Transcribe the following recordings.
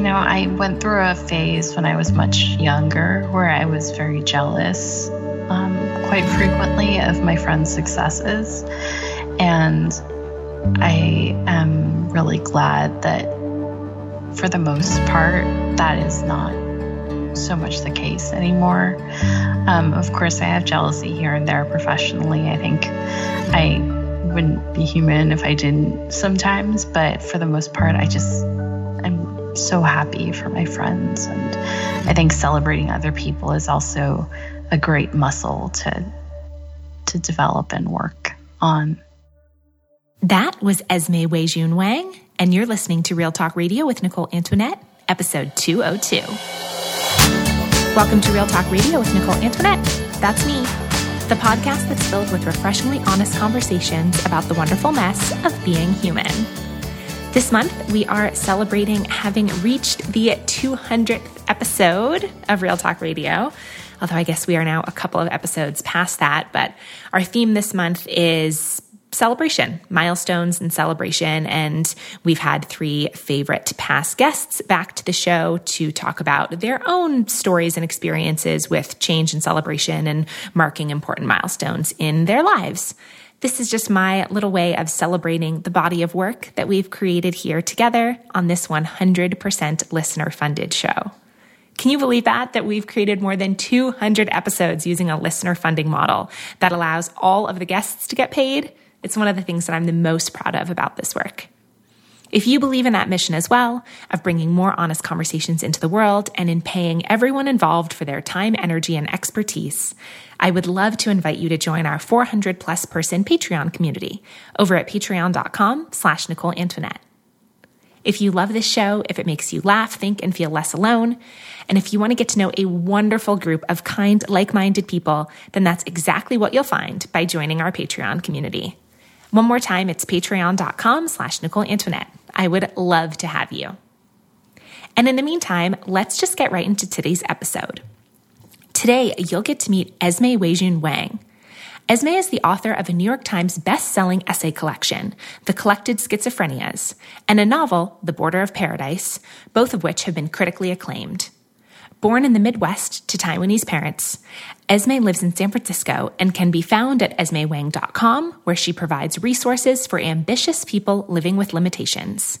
you know, I went through a phase when I was much younger where I was very jealous um, quite frequently of my friends' successes. And I am really glad that for the most part, that is not so much the case anymore. Um, of course, I have jealousy here and there professionally. I think I wouldn't be human if I didn't sometimes, but for the most part, I just, so happy for my friends. And I think celebrating other people is also a great muscle to, to develop and work on. That was Esme Weijun Wang, and you're listening to Real Talk Radio with Nicole Antoinette, episode 202. Welcome to Real Talk Radio with Nicole Antoinette. That's me, the podcast that's filled with refreshingly honest conversations about the wonderful mess of being human. This month, we are celebrating having reached the 200th episode of Real Talk Radio. Although I guess we are now a couple of episodes past that, but our theme this month is celebration, milestones and celebration. And we've had three favorite past guests back to the show to talk about their own stories and experiences with change and celebration and marking important milestones in their lives. This is just my little way of celebrating the body of work that we've created here together on this 100% listener funded show. Can you believe that? That we've created more than 200 episodes using a listener funding model that allows all of the guests to get paid it's one of the things that I'm the most proud of about this work. If you believe in that mission as well, of bringing more honest conversations into the world and in paying everyone involved for their time, energy, and expertise, I would love to invite you to join our 400 plus person Patreon community over at patreon.com slash Nicole Antoinette. If you love this show, if it makes you laugh, think, and feel less alone, and if you want to get to know a wonderful group of kind, like minded people, then that's exactly what you'll find by joining our Patreon community. One more time, it's patreon.com slash Nicole Antoinette. I would love to have you. And in the meantime, let's just get right into today's episode. Today, you'll get to meet Esme Weijun Wang. Esme is the author of a New York Times best-selling essay collection, The Collected Schizophrenias, and a novel, The Border of Paradise, both of which have been critically acclaimed. Born in the Midwest to Taiwanese parents, Esme lives in San Francisco and can be found at esmewang.com, where she provides resources for ambitious people living with limitations.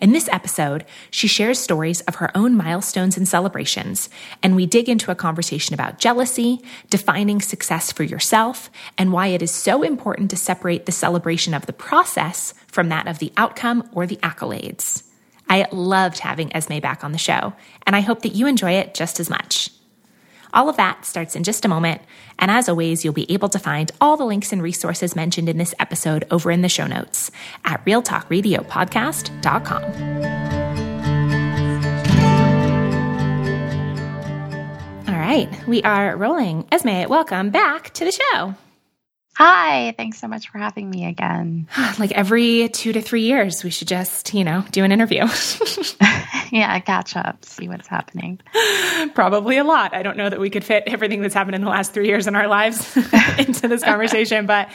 In this episode, she shares stories of her own milestones and celebrations, and we dig into a conversation about jealousy, defining success for yourself, and why it is so important to separate the celebration of the process from that of the outcome or the accolades. I loved having Esme back on the show, and I hope that you enjoy it just as much. All of that starts in just a moment, and as always, you'll be able to find all the links and resources mentioned in this episode over in the show notes at realtalkradiopodcast.com. All right, we are rolling. Esme, welcome back to the show. Hi, thanks so much for having me again. like every two to three years, we should just, you know, do an interview. yeah, catch up, see what's happening. Probably a lot. I don't know that we could fit everything that's happened in the last three years in our lives into this conversation, but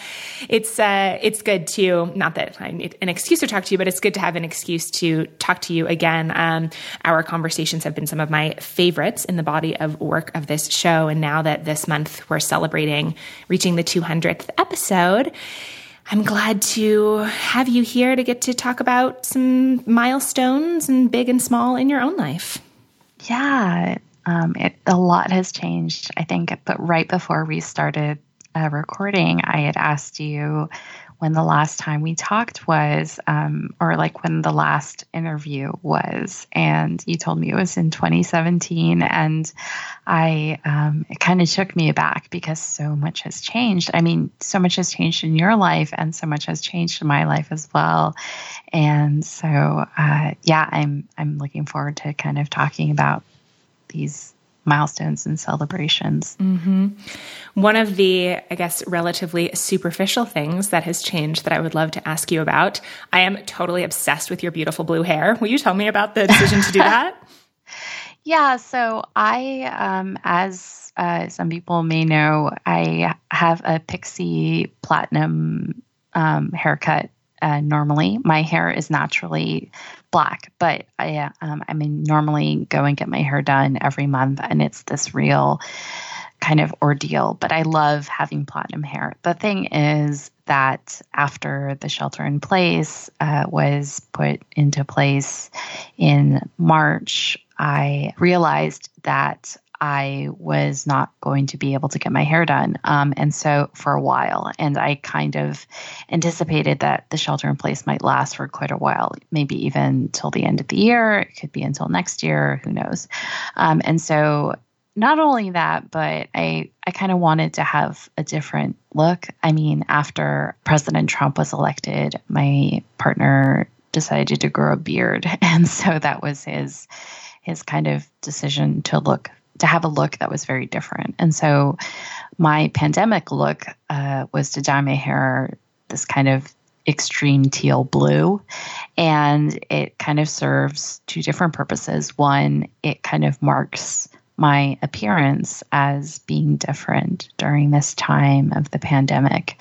it's uh, it's good to not that I need an excuse to talk to you, but it's good to have an excuse to talk to you again. Um, our conversations have been some of my favorites in the body of work of this show, and now that this month we're celebrating reaching the 200th episode. I'm glad to have you here to get to talk about some milestones and big and small in your own life. Yeah, um, it, a lot has changed, I think. But right before we started uh, recording, I had asked you when the last time we talked was, um, or like when the last interview was. And you told me it was in 2017. And I, um, it kind of took me aback because so much has changed. I mean, so much has changed in your life and so much has changed in my life as well. And so, uh, yeah, I'm, I'm looking forward to kind of talking about these milestones and celebrations. Mm-hmm. One of the, I guess, relatively superficial things that has changed that I would love to ask you about. I am totally obsessed with your beautiful blue hair. Will you tell me about the decision to do that? yeah, so I, um, as uh, some people may know, I have a pixie platinum um, haircut uh, normally. My hair is naturally black, but I, um, I mean, normally go and get my hair done every month, and it's this real kind of ordeal. But I love having platinum hair. The thing is that after the shelter in place uh, was put into place in March, I realized that I was not going to be able to get my hair done. Um, and so for a while, and I kind of anticipated that the shelter in place might last for quite a while, maybe even till the end of the year. It could be until next year, who knows. Um, and so not only that, but I, I kind of wanted to have a different look. I mean, after President Trump was elected, my partner decided to grow a beard. And so that was his his kind of decision to look to have a look that was very different. And so my pandemic look uh, was to dye my hair this kind of extreme teal blue. And it kind of serves two different purposes. One, it kind of marks my appearance as being different during this time of the pandemic.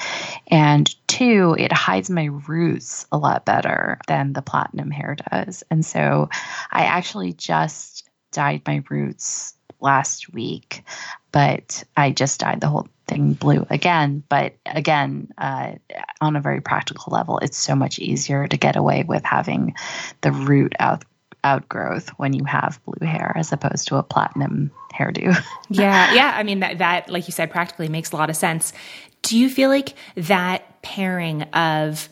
And two, it hides my roots a lot better than the platinum hair does. And so I actually just dyed my roots last week, but I just dyed the whole thing blue again. But again, uh, on a very practical level, it's so much easier to get away with having the root out outgrowth when you have blue hair as opposed to a platinum hairdo. yeah, yeah. I mean that that like you said practically makes a lot of sense. Do you feel like that pairing of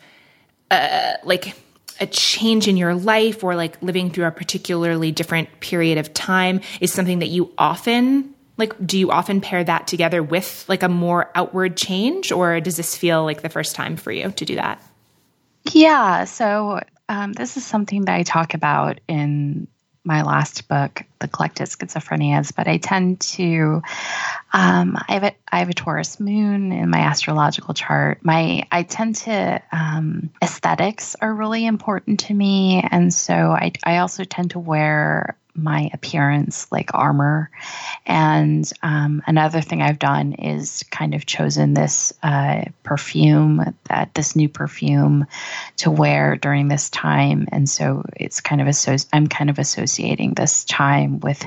uh, like a change in your life or like living through a particularly different period of time is something that you often like do you often pair that together with like a more outward change? Or does this feel like the first time for you to do that? Yeah. So um, this is something that i talk about in my last book, The Collected Schizophrenias, but I tend to, um, I have a, I have a Taurus moon in my astrological chart. My, I tend to, um, aesthetics are really important to me. And so I, I also tend to wear my appearance like armor. And um, another thing I've done is kind of chosen this uh, perfume, that this new perfume to wear during this time. And so it's kind of I'm kind of associating this time with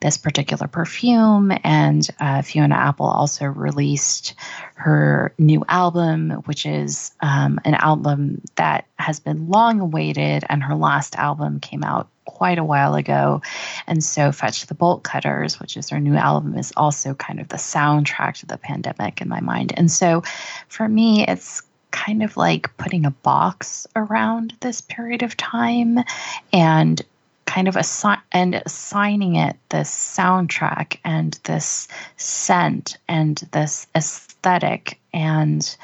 this particular perfume. And uh, Fiona Apple also released her new album, which is um, an album that has been long awaited. And her last album came out quite a while ago. And so Fetch the Bolt Cutters, which is their new album, is also kind of the soundtrack to the pandemic in my mind. And so for me, it's kind of like putting a box around this period of time and kind of assign and assigning it this soundtrack and this scent and this aesthetic and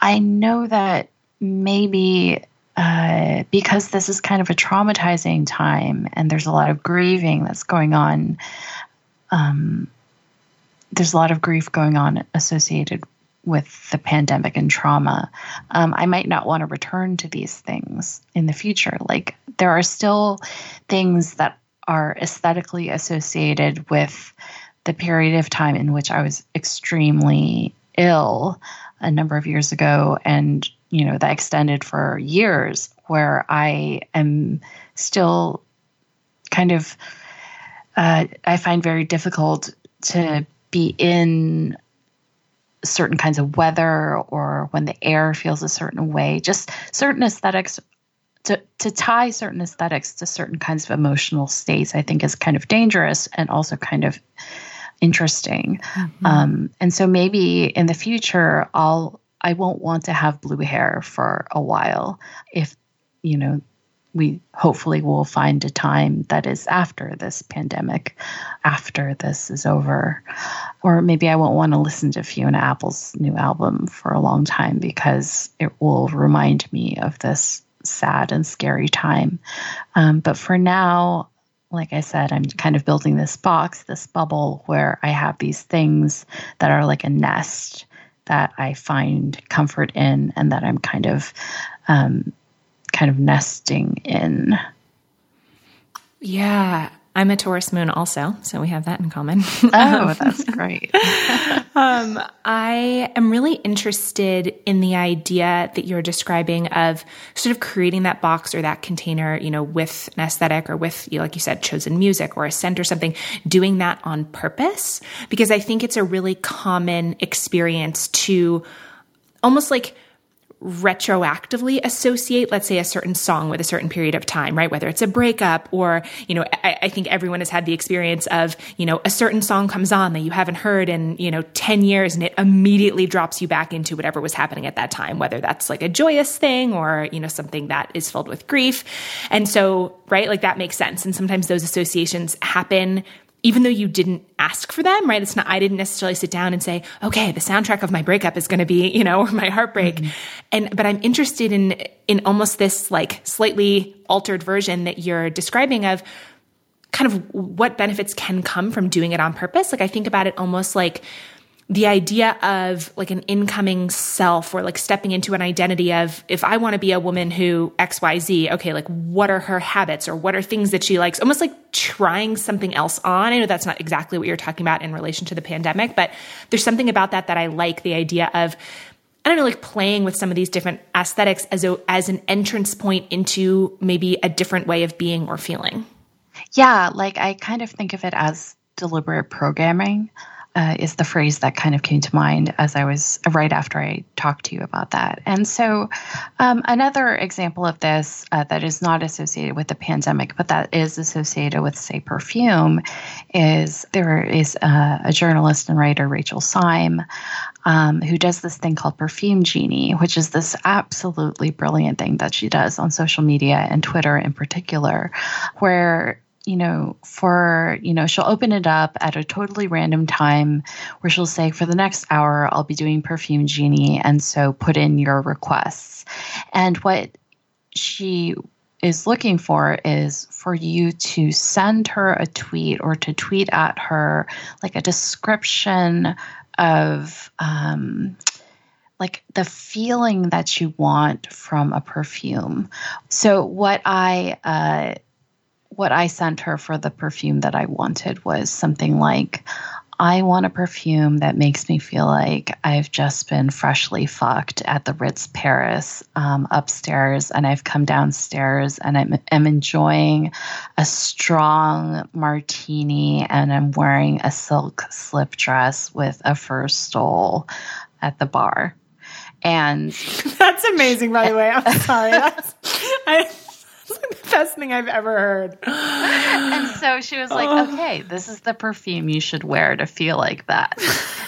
i know that maybe uh, because this is kind of a traumatizing time and there's a lot of grieving that's going on. Um, there's a lot of grief going on associated with the pandemic and trauma. Um, I might not want to return to these things in the future. Like, there are still things that are aesthetically associated with the period of time in which I was extremely ill a number of years ago and you know that extended for years where i am still kind of uh, i find very difficult to be in certain kinds of weather or when the air feels a certain way just certain aesthetics to, to tie certain aesthetics to certain kinds of emotional states i think is kind of dangerous and also kind of interesting mm-hmm. um, and so maybe in the future i'll I won't want to have blue hair for a while if, you know, we hopefully will find a time that is after this pandemic, after this is over. Or maybe I won't want to listen to Fiona Apple's new album for a long time because it will remind me of this sad and scary time. Um, but for now, like I said, I'm kind of building this box, this bubble where I have these things that are like a nest that I find comfort in and that I'm kind of um, kind of nesting in. Yeah. I'm a Taurus moon also, so we have that in common. Oh, that's great. um, I am really interested in the idea that you're describing of sort of creating that box or that container, you know, with an aesthetic or with, you know, like you said, chosen music or a scent or something, doing that on purpose, because I think it's a really common experience to almost like retroactively associate, let's say, a certain song with a certain period of time, right? Whether it's a breakup or, you know, I, I, think everyone has had the experience of, you know, a certain song comes on that you haven't heard in, you know, 10 years and it immediately drops you back into whatever was happening at that time, whether that's like a joyous thing or, you know, something that is filled with grief. And so, right, like that makes sense. And sometimes those associations happen even though you didn't ask for them, right? It's not, I didn't necessarily sit down and say, okay, the soundtrack of my breakup is going to be, you know, my heartbreak. Mm-hmm. And, but I'm interested in, in almost this like slightly altered version that you're describing of kind of what benefits can come from doing it on purpose. Like I think about it almost like, the idea of like an incoming self or like stepping into an identity of if I want to be a woman who XYZ, okay, like what are her habits or what are things that she likes? Almost like trying something else on. I know that's not exactly what you're talking about in relation to the pandemic, but there's something about that that I like the idea of I don't know, like playing with some of these different aesthetics as a, as an entrance point into maybe a different way of being or feeling. Yeah, like I kind of think of it as deliberate programming uh, is the phrase that kind of came to mind as I was right after I talked to you about that. And so, um, another example of this uh, that is not associated with the pandemic, but that is associated with, say, perfume, is there is a, a journalist and writer, Rachel Syme, um, who does this thing called Perfume Genie, which is this absolutely brilliant thing that she does on social media and Twitter in particular, where you know, for, you know, she'll open it up at a totally random time where she'll say, for the next hour, I'll be doing Perfume Genie. And so put in your requests. And what she is looking for is for you to send her a tweet or to tweet at her like a description of, um, like the feeling that you want from a perfume. So, what I uh, what I sent her for the perfume that I wanted was something like, I want a perfume that makes me feel like I've just been freshly fucked at the Ritz Paris um, upstairs, and I've come downstairs and I'm, I'm enjoying a strong martini, and I'm wearing a silk slip dress with a fur stole at the bar. And that's amazing, by the way. I'm sorry. That's, I, the best thing I've ever heard. And so she was like, oh. okay, this is the perfume you should wear to feel like that.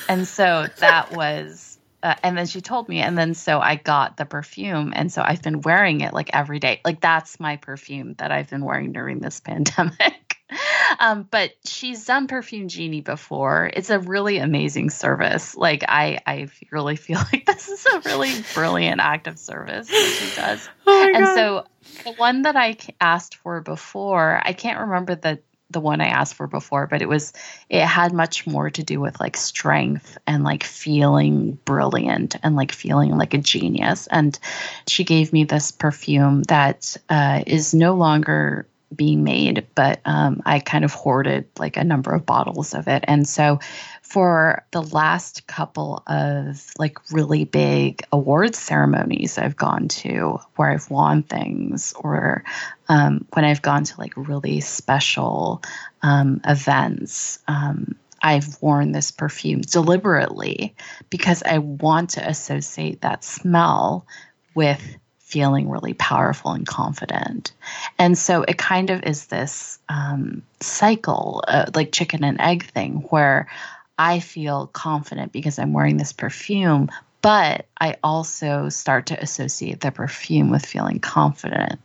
And so that was, uh, and then she told me, and then so I got the perfume. And so I've been wearing it like every day. Like that's my perfume that I've been wearing during this pandemic. um, but she's done Perfume Genie before. It's a really amazing service. Like I, I really feel like this is a really brilliant act of service that she does. Oh and God. so the one that I asked for before, I can't remember the the one I asked for before, but it was it had much more to do with like strength and like feeling brilliant and like feeling like a genius. And she gave me this perfume that uh, is no longer being made, but um, I kind of hoarded like a number of bottles of it. And so for the last couple of like really big awards ceremonies I've gone to where I've won things, or um, when I've gone to like really special um, events, um, I've worn this perfume deliberately because I want to associate that smell with feeling really powerful and confident. And so it kind of is this um, cycle, uh, like chicken and egg thing, where I feel confident because I'm wearing this perfume, but I also start to associate the perfume with feeling confident.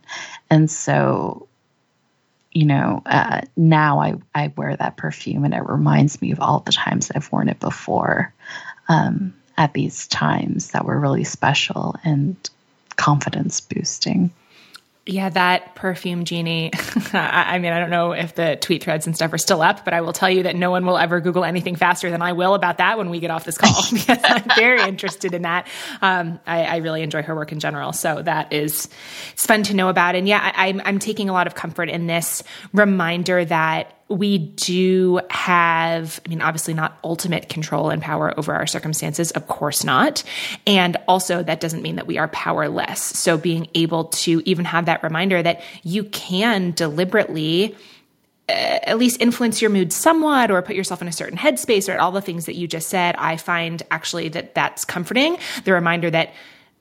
And so, you know, uh, now I, I wear that perfume and it reminds me of all the times I've worn it before um, at these times that were really special and confidence boosting. Yeah, that perfume genie. I mean, I don't know if the tweet threads and stuff are still up, but I will tell you that no one will ever Google anything faster than I will about that when we get off this call because I'm very interested in that. Um, I, I, really enjoy her work in general, so that is it's fun to know about. And yeah, I, I'm I'm taking a lot of comfort in this reminder that we do have, I mean, obviously not ultimate control and power over our circumstances, of course not. And also, that doesn't mean that we are powerless. So, being able to even have that reminder that you can deliberately uh, at least influence your mood somewhat or put yourself in a certain headspace or all the things that you just said, I find actually that that's comforting. The reminder that,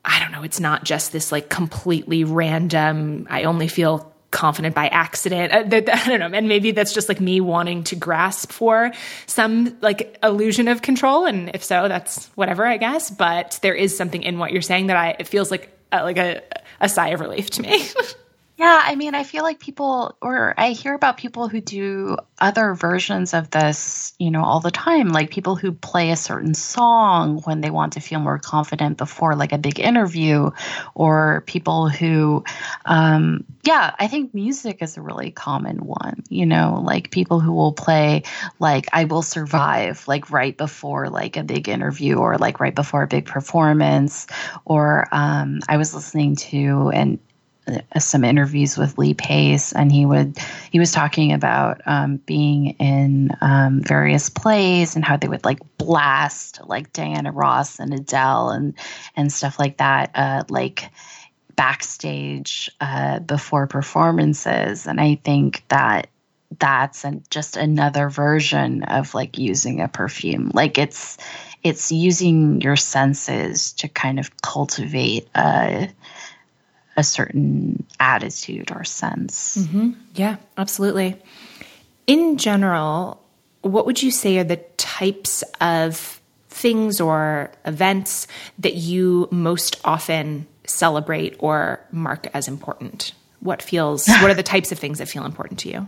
I don't know, it's not just this like completely random, I only feel confident by accident. Uh, I don't know. And maybe that's just like me wanting to grasp for some like illusion of control. And if so, that's whatever, I guess. But there is something in what you're saying that I, it feels like, uh, like a, a sigh of relief to me. Yeah, I mean, I feel like people, or I hear about people who do other versions of this, you know, all the time. Like people who play a certain song when they want to feel more confident before, like a big interview, or people who, um, yeah, I think music is a really common one, you know, like people who will play, like, I Will Survive, like right before, like a big interview, or like right before a big performance. Or um, I was listening to an some interviews with Lee Pace, and he would he was talking about um, being in um, various plays and how they would like blast like Diana Ross and Adele and and stuff like that, uh, like backstage uh, before performances. And I think that that's an, just another version of like using a perfume. Like it's it's using your senses to kind of cultivate a a certain attitude or sense. Mm-hmm. Yeah, absolutely. In general, what would you say are the types of things or events that you most often celebrate or mark as important? What feels what are the types of things that feel important to you?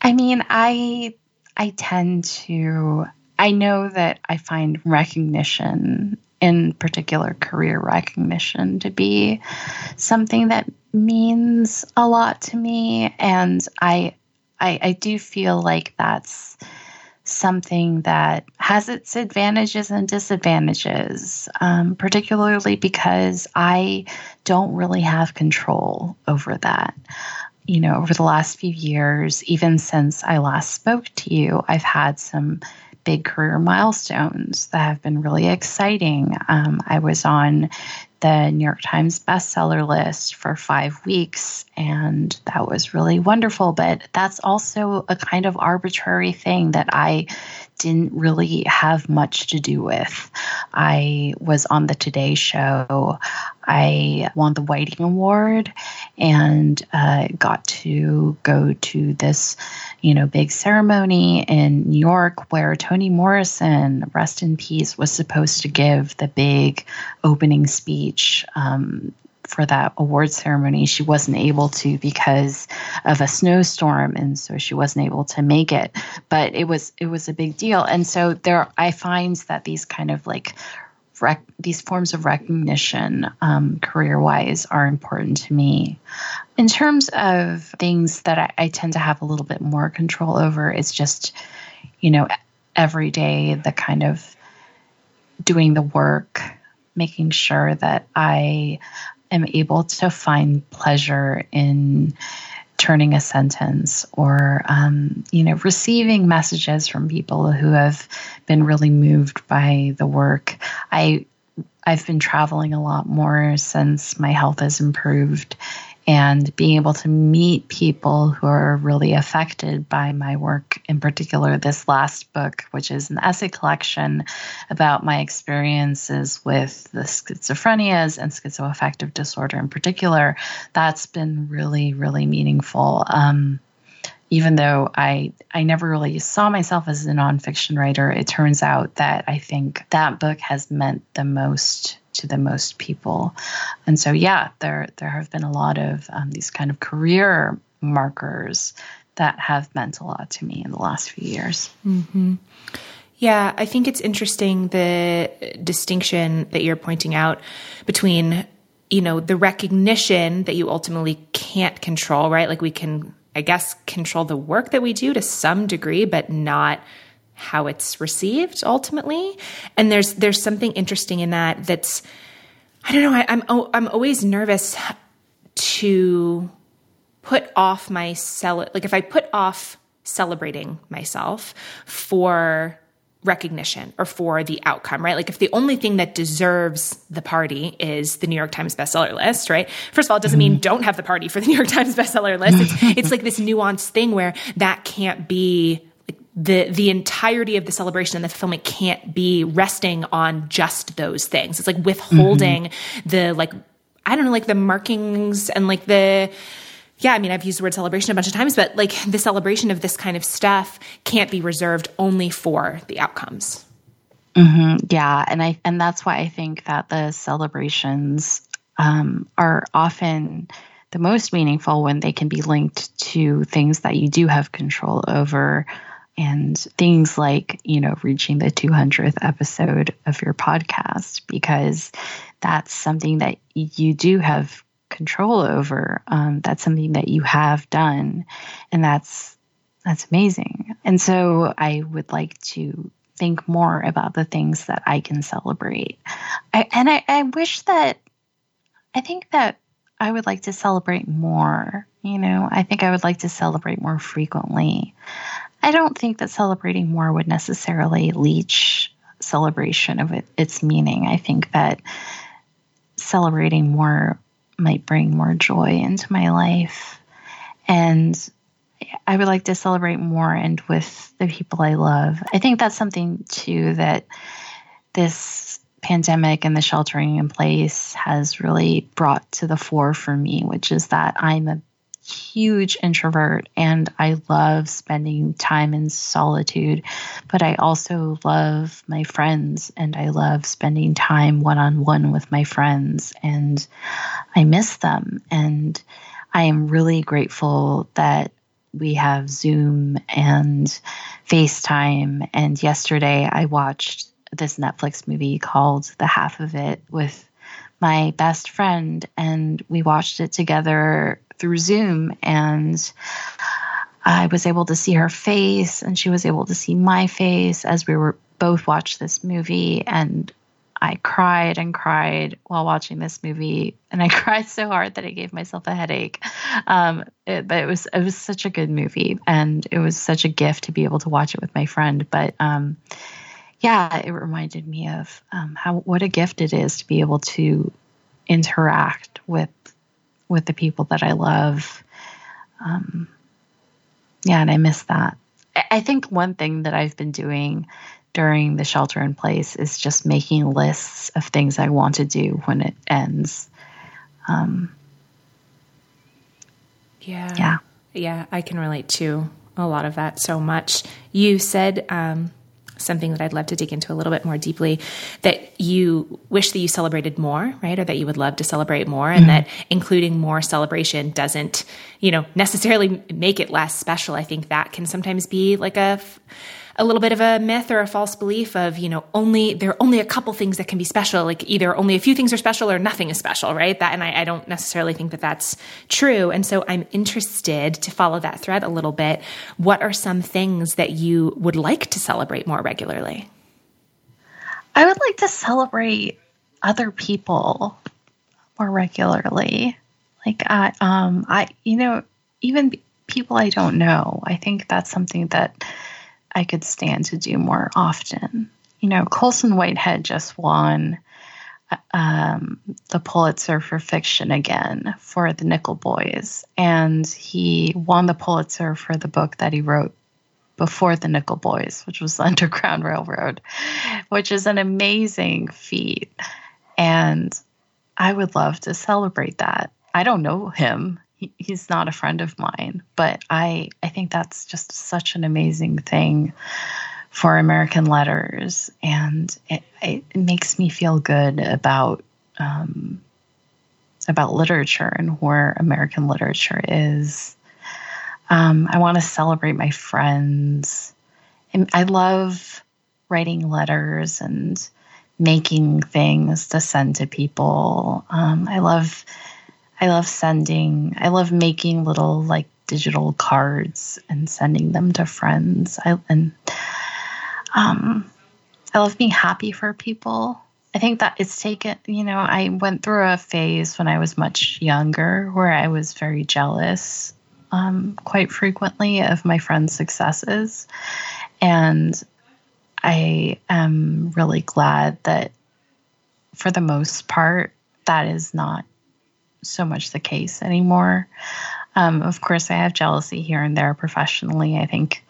I mean, I I tend to I know that I find recognition in particular career recognition to be something that means a lot to me and I, I I, do feel like that's something that has its advantages and disadvantages, um, particularly because I don't really have control over that. You know, over the last few years, even since I last spoke to you, I've had some big career milestones that have been really exciting. Um, I was on the New York Times bestseller list for five weeks, and that was really wonderful. But that's also a kind of arbitrary thing that I didn't really have much to do with. I was on the Today Show. I won the Whiting Award and uh, got to go to this, you know, big ceremony in New York where Toni Morrison, rest in peace, was supposed to give the big opening speech um, for that award ceremony. She wasn't able to because of a snowstorm, and so she wasn't able to make it. But it was it was a big deal, and so there I find that these kind of like rec- these forms of recognition um, career wise are important to me. In terms of things that I, I tend to have a little bit more control over, it's just you know every day the kind of doing the work making sure that I am able to find pleasure in turning a sentence or um, you know receiving messages from people who have been really moved by the work. I i've been traveling a lot more since my health has improved and being able to meet people who are really affected by my work, in particular, this last book, which is an essay collection about my experiences with the schizophrenias and schizoaffective disorder in particular, that's been really, really meaningful. Um, even though I I never really saw myself as a nonfiction writer, it turns out that I think that book has meant the most to the most people. And so, yeah, there there have been a lot of um, these kind of career markers that have meant a lot to me in the last few years. Mm-hmm. Yeah, I think it's interesting the distinction that you're pointing out between, you know, the recognition that you ultimately can't control, right? Like we can, I guess, control the work that we do to some degree, but not how it's received ultimately. And there's there's something interesting in that. That's I don't know. I, I'm I'm always nervous to put off my cel like if I put off celebrating myself for recognition or for the outcome, right? Like if the only thing that deserves the party is the New York Times bestseller list, right? First of all, it doesn't mean mm-hmm. don't have the party for the New York Times bestseller list. It's, it's like this nuanced thing where that can't be the the entirety of the celebration and the fulfillment can't be resting on just those things. It's like withholding mm-hmm. the like I don't know, like the markings and like the yeah, I mean, I've used the word celebration a bunch of times, but like the celebration of this kind of stuff can't be reserved only for the outcomes. Mm-hmm. Yeah, and I and that's why I think that the celebrations um, are often the most meaningful when they can be linked to things that you do have control over and things like, you know, reaching the 200th episode of your podcast, because that's something that you do have control over. Um, that's something that you have done, and that's that's amazing. And so I would like to think more about the things that I can celebrate. I, and I, I wish that I think that I would like to celebrate more. You know, I think I would like to celebrate more frequently. I don't think that celebrating more would necessarily leech celebration of it, its meaning. I think that celebrating more might bring more joy into my life. And I would like to celebrate more and with the people I love. I think that's something too that this pandemic and the sheltering in place has really brought to the fore for me, which is that I'm a huge introvert and I love spending time in solitude, but I also love my friends and I love spending time one on one with my friends and I miss them. And I am really grateful that we have Zoom and FaceTime. And yesterday I watched this Netflix movie called The Half of It with my best friend, and we watched it together through Zoom and I was able to see her face and she was able to see my face as we were both watched this movie and I cried and cried while watching this movie, and I cried so hard that I gave myself a headache. Um, it, but it was it was such a good movie, and it was such a gift to be able to watch it with my friend. But um, yeah, it reminded me of um, how what a gift it is to be able to interact with with the people that I love. Um, yeah, and I miss that. I think one thing that I've been doing during the shelter in place is just making lists of things I want to do when it ends. Um, yeah. Yeah. Yeah, I can relate to a lot of that so much. You said um, something that I'd love to dig into a little bit more deeply that you wish that you celebrated more, right? Or that you would love to celebrate more and mm-hmm. that including more celebration doesn't, you know, necessarily make it less special. I think that can sometimes be like a a little bit of a myth or a false belief of, you know, only there are only a couple things that can be special. Like either only a few things are special or nothing is special, right? That, and I, I don't necessarily think that that's true. And so I'm interested to follow that thread a little bit. What are some things that you would like to celebrate more regularly? I would like to celebrate other people more regularly. Like I, um, I, you know, even people I don't know. I think that's something that I could stand to do more often. You know, Colson Whitehead just won um, the Pulitzer for fiction again for the Nickel Boys, and he won the Pulitzer for the book that he wrote before the Nickel Boys, which was Underground Railroad, which is an amazing feat. And I would love to celebrate that. I don't know him he, he's not a friend of mine, but I I think that's just such an amazing thing for American letters, and it, it makes me feel good about um, about literature and where American literature is. Um, I want to celebrate my friends. And I love writing letters and making things to send to people. Um, I love I love sending, I love making little like digital cards and sending them to friends. I and um I love being happy for people. I think that it's taken, you know, I went through a phase when I was much younger where I was very jealous um, quite frequently of my friends' successes. And I am really glad that for the most part, that is not so much the case anymore. Um, of course, I have jealousy here and there professionally. I think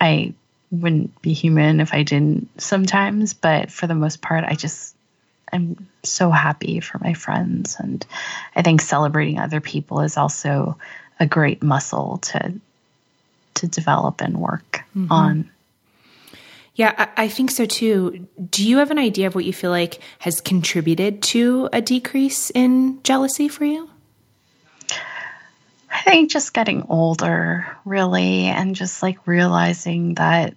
I wouldn't be human if I didn't sometimes, but for the most part, I just I'm so happy for my friends. And I think celebrating other people is also a great muscle to to develop and work mm-hmm. on. Yeah, I, think so too. Do you have an idea of what you feel like has contributed to a decrease in jealousy for you? I think just getting older, really, and just like realizing that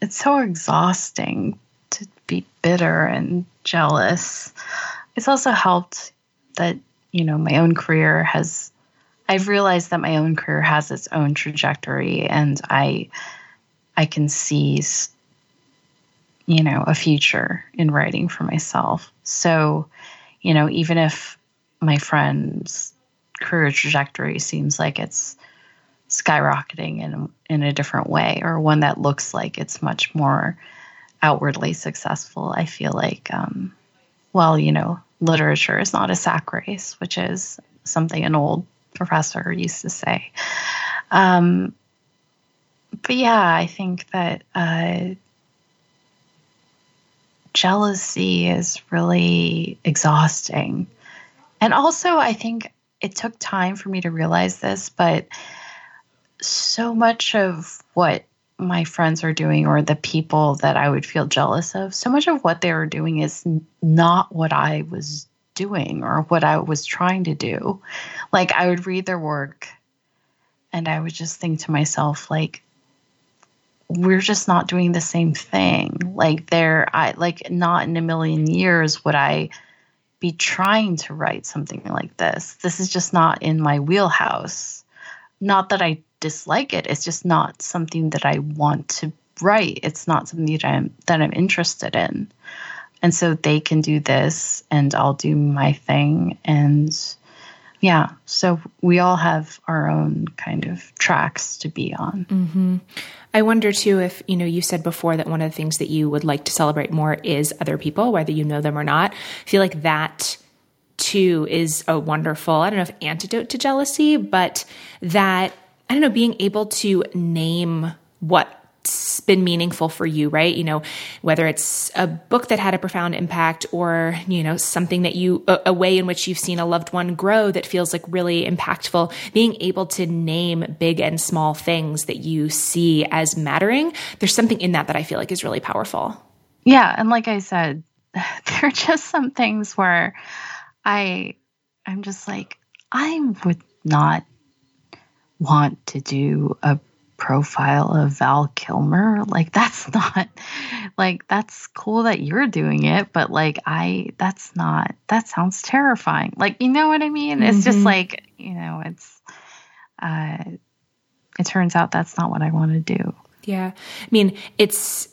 it's so exhausting to be bitter and jealous. It's also helped that, you know, my own career has, I've realized that my own career has its own trajectory and I I can see, you know, a future in writing for myself. So, you know, even if my friend's career trajectory seems like it's skyrocketing in in a different way, or one that looks like it's much more outwardly successful, I feel like, um, well, you know, literature is not a sack race, which is something an old professor used to say. Um, but yeah, I think that uh, jealousy is really exhausting. And also, I think it took time for me to realize this, but so much of what my friends are doing or the people that I would feel jealous of, so much of what they were doing is not what I was doing or what I was trying to do. Like I would read their work and I would just think to myself like we're just not doing the same thing. Like there I like not in a million years would I be trying to write something like this. This is just not in my wheelhouse. Not that I dislike it. It's just not something that I want to write. It's not something that I'm that I'm interested in. And so they can do this and I'll do my thing and yeah. So we all have our own kind of tracks to be on. Mm-hmm. i wonder too if you know you said before that one of the things that you would like to celebrate more is other people whether you know them or not. I feel like that too is a wonderful i don't know if antidote to jealousy but that i don't know being able to name what been meaningful for you, right? You know, whether it's a book that had a profound impact or, you know, something that you, a, a, way in which you've seen a loved one grow that feels like really impactful, being able to name big and small things that you see as mattering, there's something in that that I feel like is really powerful. Yeah. And like I said, there are just some things where I, I'm just like, I would not want to do a profile of Val Kilmer. Like that's not like that's cool that you're doing it, but like I that's not that sounds terrifying. Like you know what I mean? Mm-hmm. It's just mm-hmm. like, you know, it's uh it turns out that's not what I want to do. Yeah. I mean, it's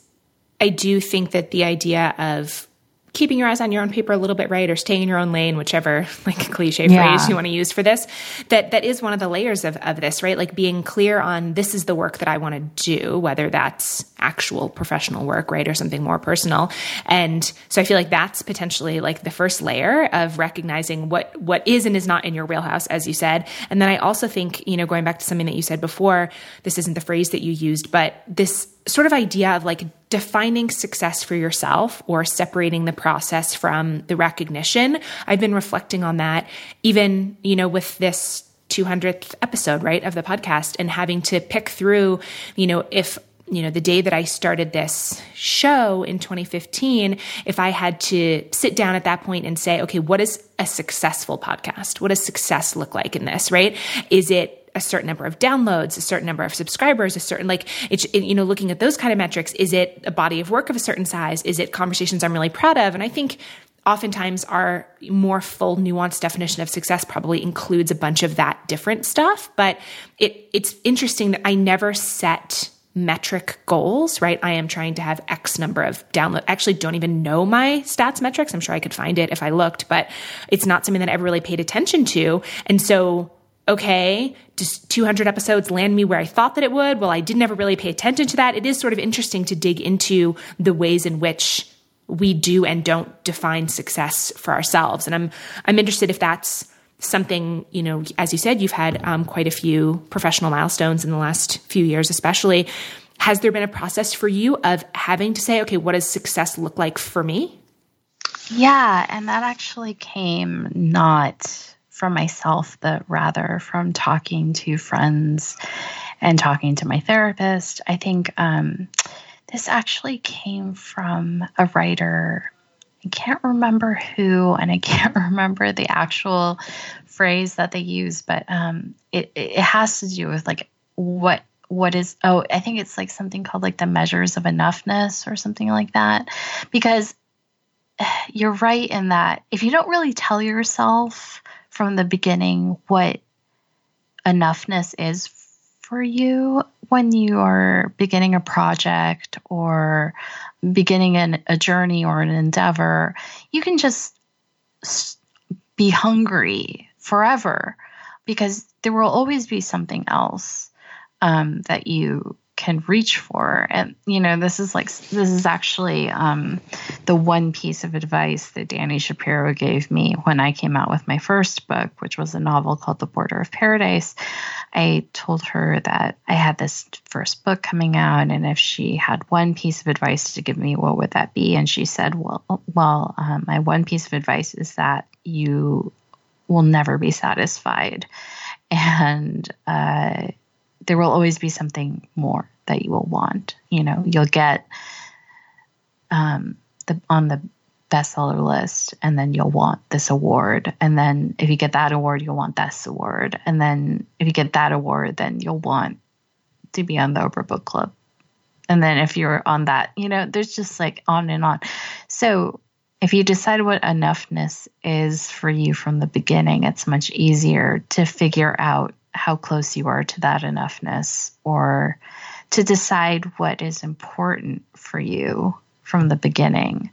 I do think that the idea of keeping your eyes on your own paper a little bit right or staying in your own lane whichever like cliche yeah. phrase you want to use for this that that is one of the layers of, of this right? Like being clear on this is the work that i want to do whether that's actual professional work right or something more personal. And so i feel like that's potentially like the first layer of recognizing what what is and is not in your wheelhouse as you said. And then i also think you know going back to something that you said before this isn't the phrase that you used but this sort of idea of like defining success for yourself or separating the process from the recognition. I've been reflecting on that even, you know, with this 200th episode, right, of the podcast and having to pick through, you know, if you know, the day that I started this show in 2015, if I had to sit down at that point and say, okay, what is a successful podcast? What does success look like in this, right? Is it a certain number of downloads, a certain number of subscribers, a certain like it's you know looking at those kind of metrics. Is it a body of work of a certain size? Is it conversations I'm really proud of? And I think oftentimes our more full nuanced definition of success probably includes a bunch of that different stuff. But it it's interesting that I never set metric goals, right? I am trying to have X number of download. Actually, don't even know my stats metrics. I'm sure I could find it if I looked, but it's not something that I ever really paid attention to. And so okay, just 200 episodes land me where I thought that it would? Well, I didn't ever really pay attention to that. It is sort of interesting to dig into the ways in which we do and don't define success for ourselves. And I'm I'm interested if that's something you know, as you said, you've had um, quite a few professional milestones in the last few years, especially. Has there been a process for you of having to say, okay, what does success look like for me? Yeah, and that actually came not from myself, but rather from talking to friends and talking to my therapist. I think um, this actually came from a writer. I can't remember who, and I can't remember the actual phrase that they use, but um, it it has to do with like what what is oh I think it's like something called like the measures of enoughness or something like that, because you're right in that if you don't really tell yourself from the beginning what enoughness is for you when you are beginning a project or beginning an, a journey or an endeavor, you can just be hungry forever because there will always be something else um, that you can reach for. And you know this is like this is actually um, the one piece of advice that Dani Shapiro gave me when i came out with my first book which was a novel called the border of paradise. I told her that i had this first book coming out and if she had one piece of advice to give me what would that be? And she said well well um, my one piece of advice is that you will never be satisfied. And uh, there will always be something more that you will want. You know, you'll get um, the on the bestseller list, and then you'll want this award, and then if you get that award, you'll want this award, and then if you get that award, then you'll want to be on the Oprah Book Club, and then if you're on that, you know, there's just like on and on. So if you decide what enoughness is for you from the beginning, it's much easier to figure out how close you are to that enoughness or to decide what is important for you from the beginning.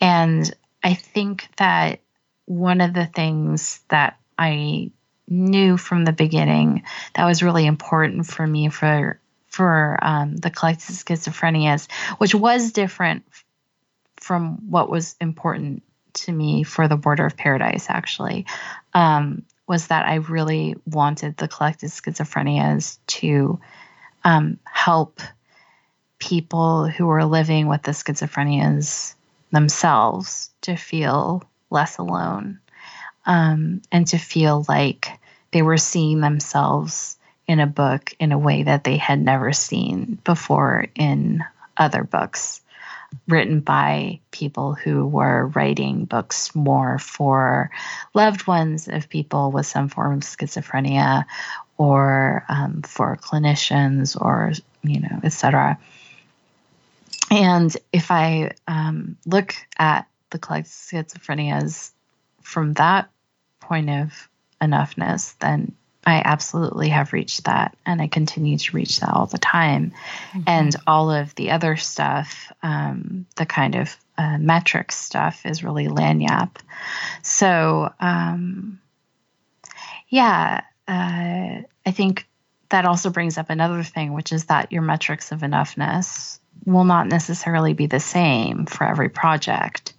And I think that one of the things that I knew from the beginning that was really important for me for for um, the collected schizophrenias, which was different from what was important to me for the border of paradise actually um, was that I really wanted the collected schizophrenias to um, help people who are living with the schizophrenias themselves to feel less alone um, and to feel like they were seeing themselves in a book in a way that they had never seen before in other books written by people who were writing books more for loved ones of people with some form of schizophrenia or um, for clinicians or you know etc and if i um, look at the collected schizophrenias from that point of enoughness then I absolutely have reached that and I continue to reach that all the time. Mm-hmm. And all of the other stuff, um, the kind of uh, metrics stuff, is really lagniappe. So, um, yeah, uh, I think that also brings up another thing, which is that your metrics of enoughness will not necessarily be the same for every project.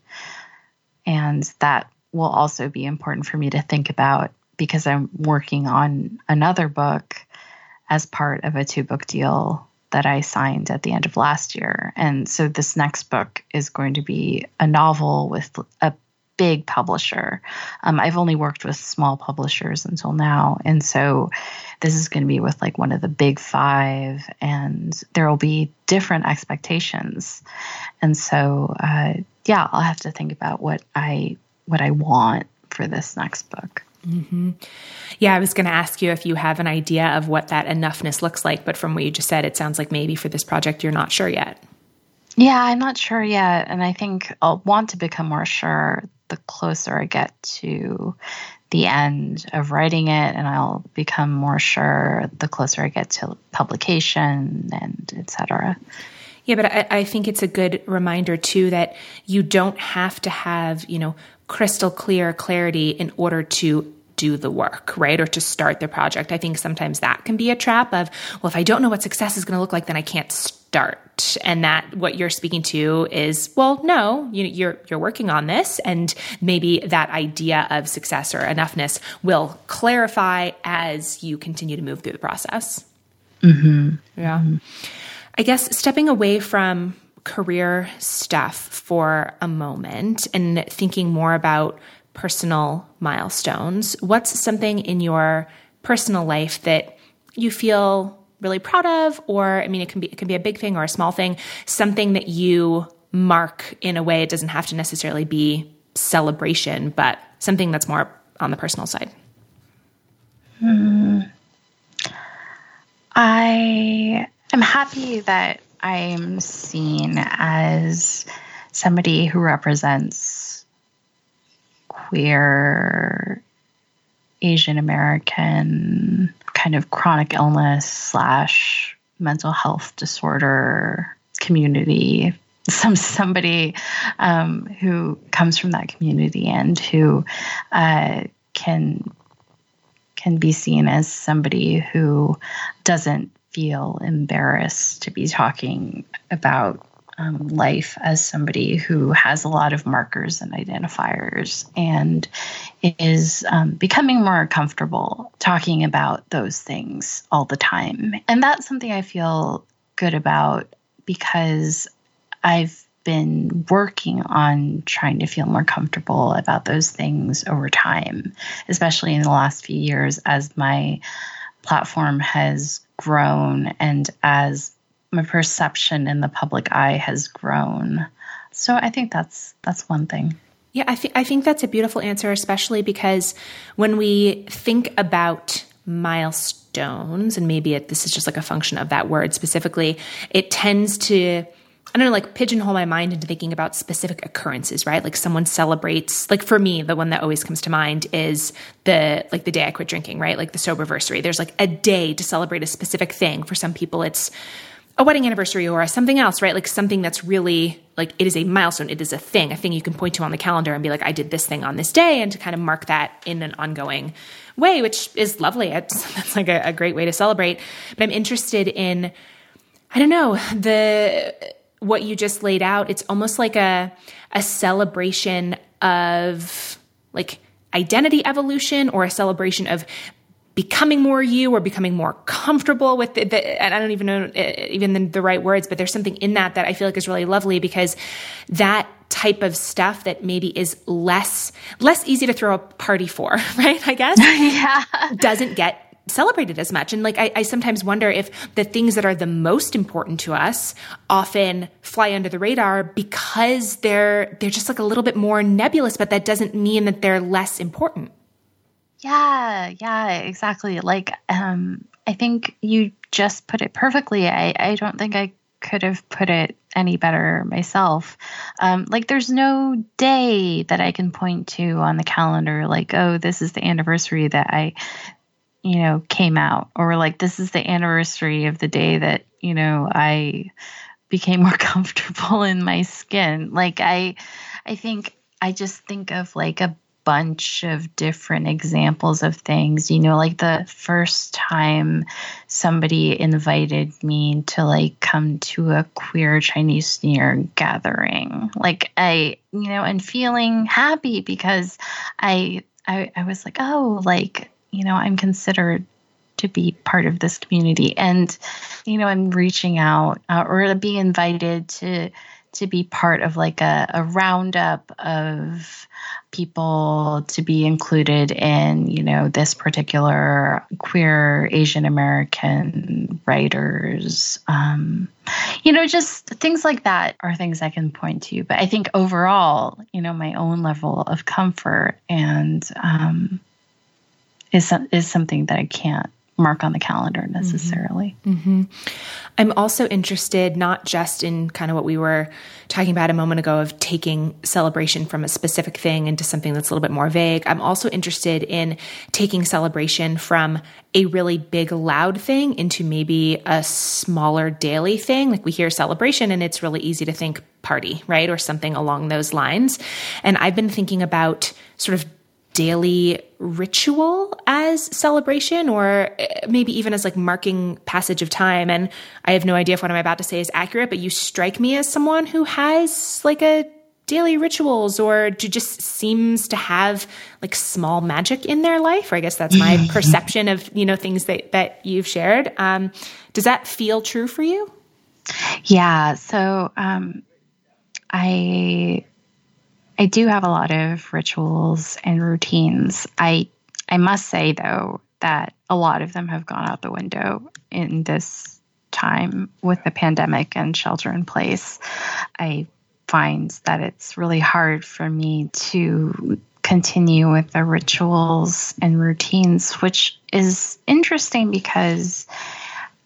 And that will also be important for me to think about because I'm working on another book as part of a two book deal that I signed at the end of last year. And so this next book is going to be a novel with a big publisher. Um, I've only worked with small publishers until now. And so this is going to be with like one of the big five, and there will be different expectations. And so, uh, yeah, I'll have to think about what I what I want for this next book. Mm-hmm. Yeah, I was going to ask you if you have an idea of what that enoughness looks like, but from what you just said, it sounds like maybe for this project you're not sure yet. Yeah, I'm not sure yet. And I think I'll want to become more sure the closer I get to the end of writing it, and I'll become more sure the closer I get to publication and etc. Yeah, but I, I, think it's a good reminder too that you don't have to have, you know, crystal clear clarity in order to do the work, right? Or to start the project. I think sometimes that can be a trap of, well, if I don't know what success is going to look like, then I can't start. And that what you're speaking to is, well, no, you, you're you're working on this, and maybe that idea of success or enoughness will clarify as you continue to move through the process. Mm-hmm. Yeah. Mm-hmm. I guess stepping away from career stuff for a moment and thinking more about personal milestones, what's something in your personal life that you feel really proud of or I mean it can be it can be a big thing or a small thing, something that you mark in a way it doesn't have to necessarily be celebration, but something that's more on the personal side. Hmm. I am happy that I'm seen as somebody who represents queer Asian American kind of chronic illness slash mental health disorder community. Some somebody um, who comes from that community and who uh, can can be seen as somebody who doesn't feel embarrassed to be talking about um, life as somebody who has a lot of markers and identifiers and is um, becoming more comfortable talking about those things all the time. And that's something I feel good about because I've been working on trying to feel more comfortable about those things over time, especially in the last few years as my platform has grown and as my perception in the public eye has grown. So I think that's that's one thing. Yeah, I think I think that's a beautiful answer, especially because when we think about milestones, and maybe it, this is just like a function of that word specifically, it tends to I don't know, like pigeonhole my mind into thinking about specific occurrences, right? Like someone celebrates, like for me, the one that always comes to mind is the, like the day I quit drinking, right? Like the soberversary. There's like a day to celebrate a specific thing. For some people, it's a wedding anniversary or something else, right? Like something that's really like it is a milestone. It is a thing, a thing you can point to on the calendar and be like, I did this thing on this day, and to kind of mark that in an ongoing way, which is lovely. It's, that's like a, a great way to celebrate. But I'm interested in, I don't know, the what you just laid out, it's almost like a a celebration of like identity evolution or a celebration of becoming more you or becoming more comfortable with the, the, and I don't even know uh, even the, the right words, but there's something in that that I feel like is really lovely because that type of stuff that maybe is less less easy to throw a party for, right? I guess yeah. doesn't get celebrated as much. And like, I, I, sometimes wonder if the things that are the most important to us often fly under the radar because they're, they're just like a little bit more nebulous, but that doesn't mean that they're less important. Yeah, yeah, exactly. Like, um, I think you just put it perfectly. I, I don't think I could have put it any better myself. Um, like, there's no day that I can point to on the calendar, like, oh, this is the anniversary that I you know, came out, or like this is the anniversary of the day that, you know, I became more comfortable in my skin. Like I I think I just think of like a bunch of different examples of things. You know, like the first time somebody invited me to like come to a queer Chinese New Year gathering. Like I, you know, and feeling happy because I I, I was like, oh, like you know, I'm considered to be part of this community. And, you know, I'm reaching out uh, or being invited to to be part of like a, a roundup of people to be included in, you know, this particular queer Asian American writers. Um, you know, just things like that are things I can point to. But I think overall, you know, my own level of comfort and um, is is something that I can't mark on the calendar mm-hmm. necessarily. Mm-hmm. I'm also interested not just in kind of what we were talking about a moment ago of taking celebration from a specific thing into something that's a little bit more vague. I'm also interested in taking celebration from a really big, loud thing into maybe a smaller daily thing. Like we hear celebration and it's really easy to think party, right? Or something along those lines. And I've been thinking about sort of daily ritual as celebration or eh, maybe even as like marking passage of time? And i have no idea if what i'm about to say is accurate but you strike me as someone who has like a daily rituals or just seems to have like small magic in their life? Or i guess that's my perception of you know things that that you've shared. Um, does that feel true for you? Yeah. So um, i I do have a lot of rituals and routines. I I must say though that a lot of them have gone out the window in this time with the pandemic and shelter in place. I find that it's really hard for me to continue with the rituals and routines, which is interesting because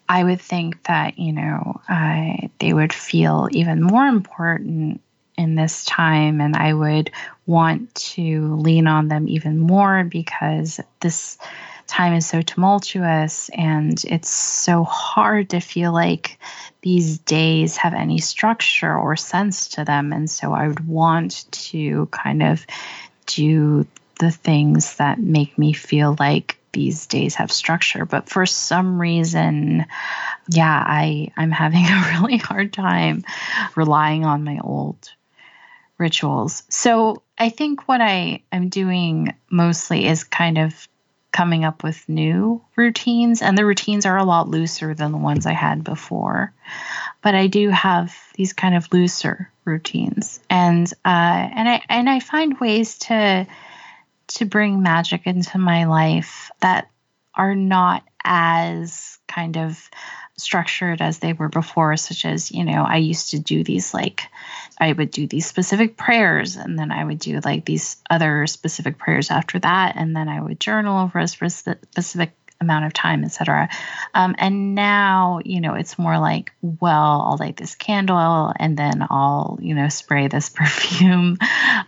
I would think that, you know, uh, they would feel even more important in this time, and I would want to lean on them even more because this time is so tumultuous and it's so hard to feel like these days have any structure or sense to them. And so I would want to kind of do the things that make me feel like these days have structure but for some reason yeah i i'm having a really hard time relying on my old rituals. So I think what I am doing mostly is kind of coming up with new routines, and the routines are a lot looser than the ones I had before. But I do have these kind of looser routines, and uh, and I and I find ways to to bring magic into my life that are not as kind of structured as they were before, such as, you know, I used to do these like, I would do these specific prayers and then I would do like these other specific prayers after that. And then I would journal for a specific amount of time, etc. Um, and now, you know, it's more like, well, I'll light this candle and then I'll, you know, spray this perfume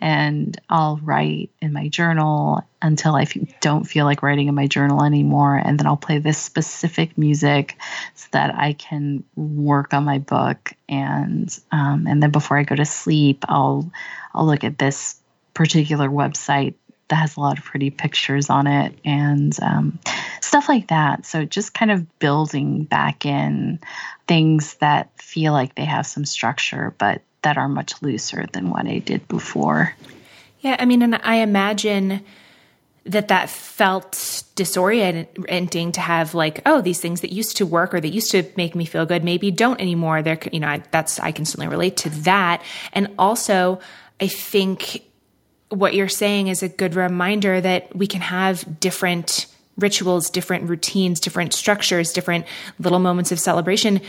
and I'll write in my journal until I f- don't feel like writing in my journal anymore. And then I'll play this specific music so that I can work on my book. And um, and then before I go to sleep, I'll I'll look at this particular website that has a lot of pretty pictures on it and um, stuff like that. So just kind of building back in things that feel like they have some structure, but that are much looser than what I did before. Yeah, I mean, and I imagine that that felt disorienting to have like oh these things that used to work or that used to make me feel good maybe don't anymore there you know I, that's i can certainly relate to that and also i think what you're saying is a good reminder that we can have different rituals, different routines, different structures, different little moments of celebration,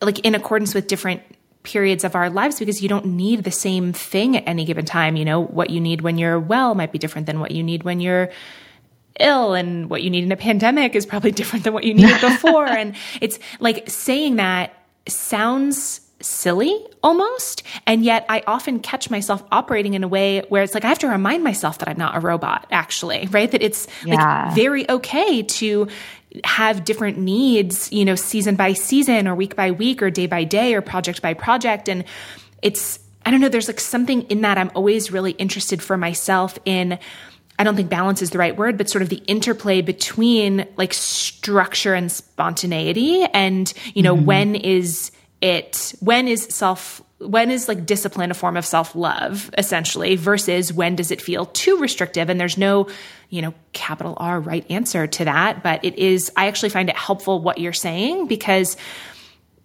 like in accordance with different periods of our lives because you don't need the same thing at any given time. You know, what you need when you're well might be different than what you need when you're ill and what you need in a pandemic is probably different than what you needed before and it's like saying that sounds silly almost. And yet I often catch myself operating in a way where it's like I have to remind myself that I'm not a robot, actually, right? That it's yeah. like very okay to have different needs, you know, season by season or week by week or day by day or project by project. And it's, I don't know, there's like something in that I'm always really interested for myself in. I don't think balance is the right word, but sort of the interplay between like structure and spontaneity and, you know, mm-hmm. when is, it when is self when is like discipline a form of self-love essentially versus when does it feel too restrictive? And there's no you know capital R right answer to that but it is I actually find it helpful what you're saying because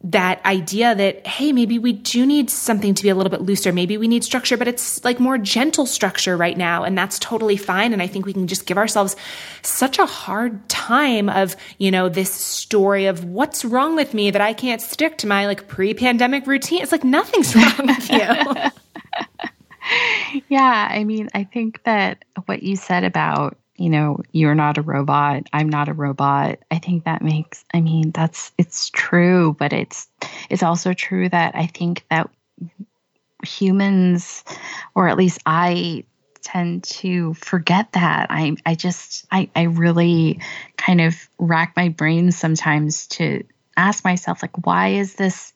that idea that hey maybe we do need something to be a little bit looser. Maybe we need structure but it's like more gentle structure right now and that's totally fine and i think we can just give ourselves such a hard time of you know this story of what's wrong with me that i can't stick to my like pre-pandemic routine. It's like nothing's wrong with you. Yeah i mean i think that what you said about you know, you're not a robot, I'm not a robot. I think that makes I mean, that's it's true, but it's it's also true that I think that humans or at least I tend to forget that. I I just I I really kind of rack my brain sometimes to ask myself like why is this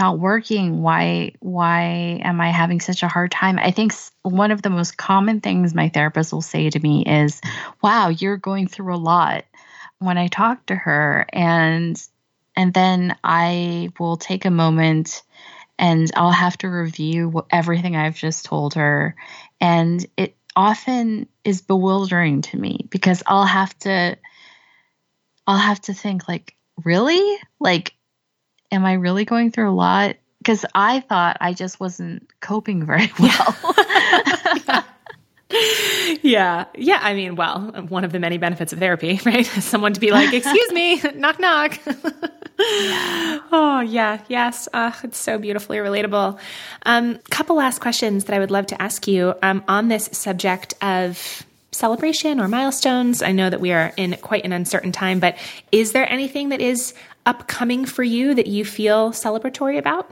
not working? Why why am I having such a hard time? I think one of the most common things my therapist will say to me is, "Wow, you're going through a lot." When I talk to her and and then I will take a moment and I'll have to review everything I've just told her and it often is bewildering to me because I'll have to I'll have to think like really? Like am I really going through a lot? Because I thought I just wasn't coping very well. yeah. yeah. Yeah. I mean, well, one of the many benefits of therapy, right? Someone to be like, excuse me, knock, knock. yeah. Oh, yeah. Yes. Uh, it's so beautifully relatable. Um, couple last questions that I would love to ask you um, on this subject of celebration or milestones. I know that we are in quite an uncertain time, but is there anything that is upcoming for you that you feel celebratory about?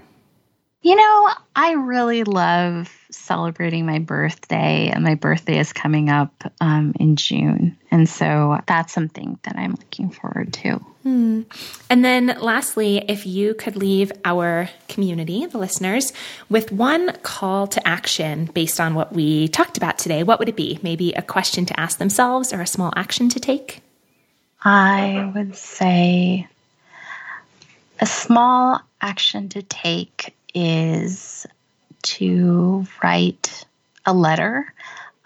You know, I really love celebrating my birthday, and my birthday is coming up um, in June. And so that's something that I'm looking forward to. Hmm. And then, lastly, if you could leave our community, the listeners, with one call to action based on what we talked about today, what would it be? Maybe a question to ask themselves or a small action to take? I would say a small action to take is to write a letter,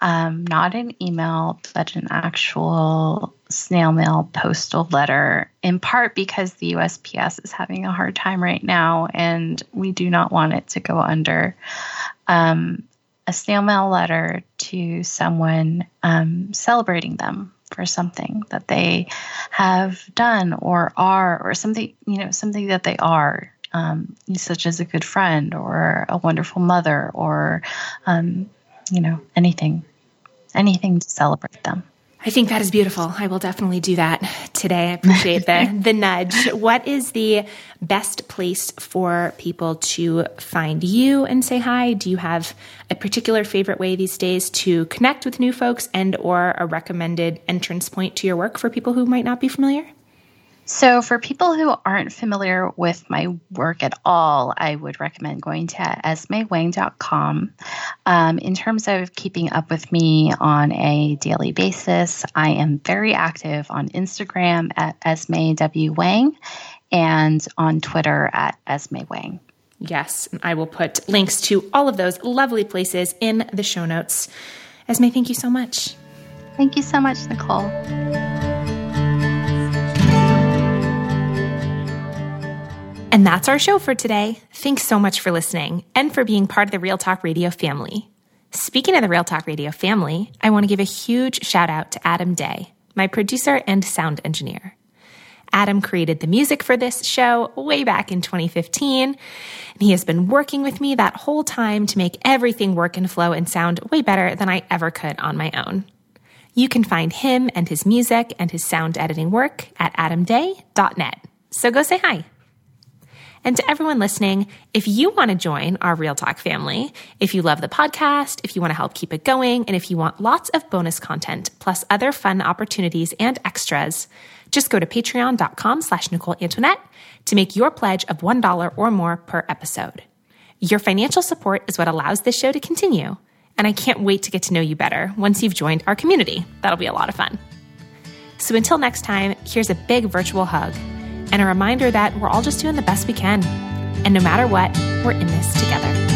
um, not an email, but an actual snail mail postal letter, in part because the USPS is having a hard time right now and we do not want it to go under. Um, a snail mail letter to someone um, celebrating them for something that they have done or are, or something, you know, something that they are um, such as a good friend or a wonderful mother or, um, you know, anything, anything to celebrate them. I think that is beautiful. I will definitely do that today. I appreciate the the nudge. What is the best place for people to find you and say hi? Do you have a particular favorite way these days to connect with new folks and or a recommended entrance point to your work for people who might not be familiar? So, for people who aren't familiar with my work at all, I would recommend going to esmewang.com. Um, in terms of keeping up with me on a daily basis, I am very active on Instagram at esmewang and on Twitter at esmewang. Yes, I will put links to all of those lovely places in the show notes. Esme, thank you so much. Thank you so much, Nicole. And that's our show for today. Thanks so much for listening and for being part of the Real Talk Radio family. Speaking of the Real Talk Radio family, I want to give a huge shout out to Adam Day, my producer and sound engineer. Adam created the music for this show way back in 2015, and he has been working with me that whole time to make everything work and flow and sound way better than I ever could on my own. You can find him and his music and his sound editing work at adamday.net. So go say hi. And to everyone listening, if you want to join our Real Talk family, if you love the podcast, if you want to help keep it going, and if you want lots of bonus content, plus other fun opportunities and extras, just go to patreon.com slash Nicole Antoinette to make your pledge of $1 or more per episode. Your financial support is what allows this show to continue. And I can't wait to get to know you better once you've joined our community. That'll be a lot of fun. So until next time, here's a big virtual hug and a reminder that we're all just doing the best we can. And no matter what, we're in this together.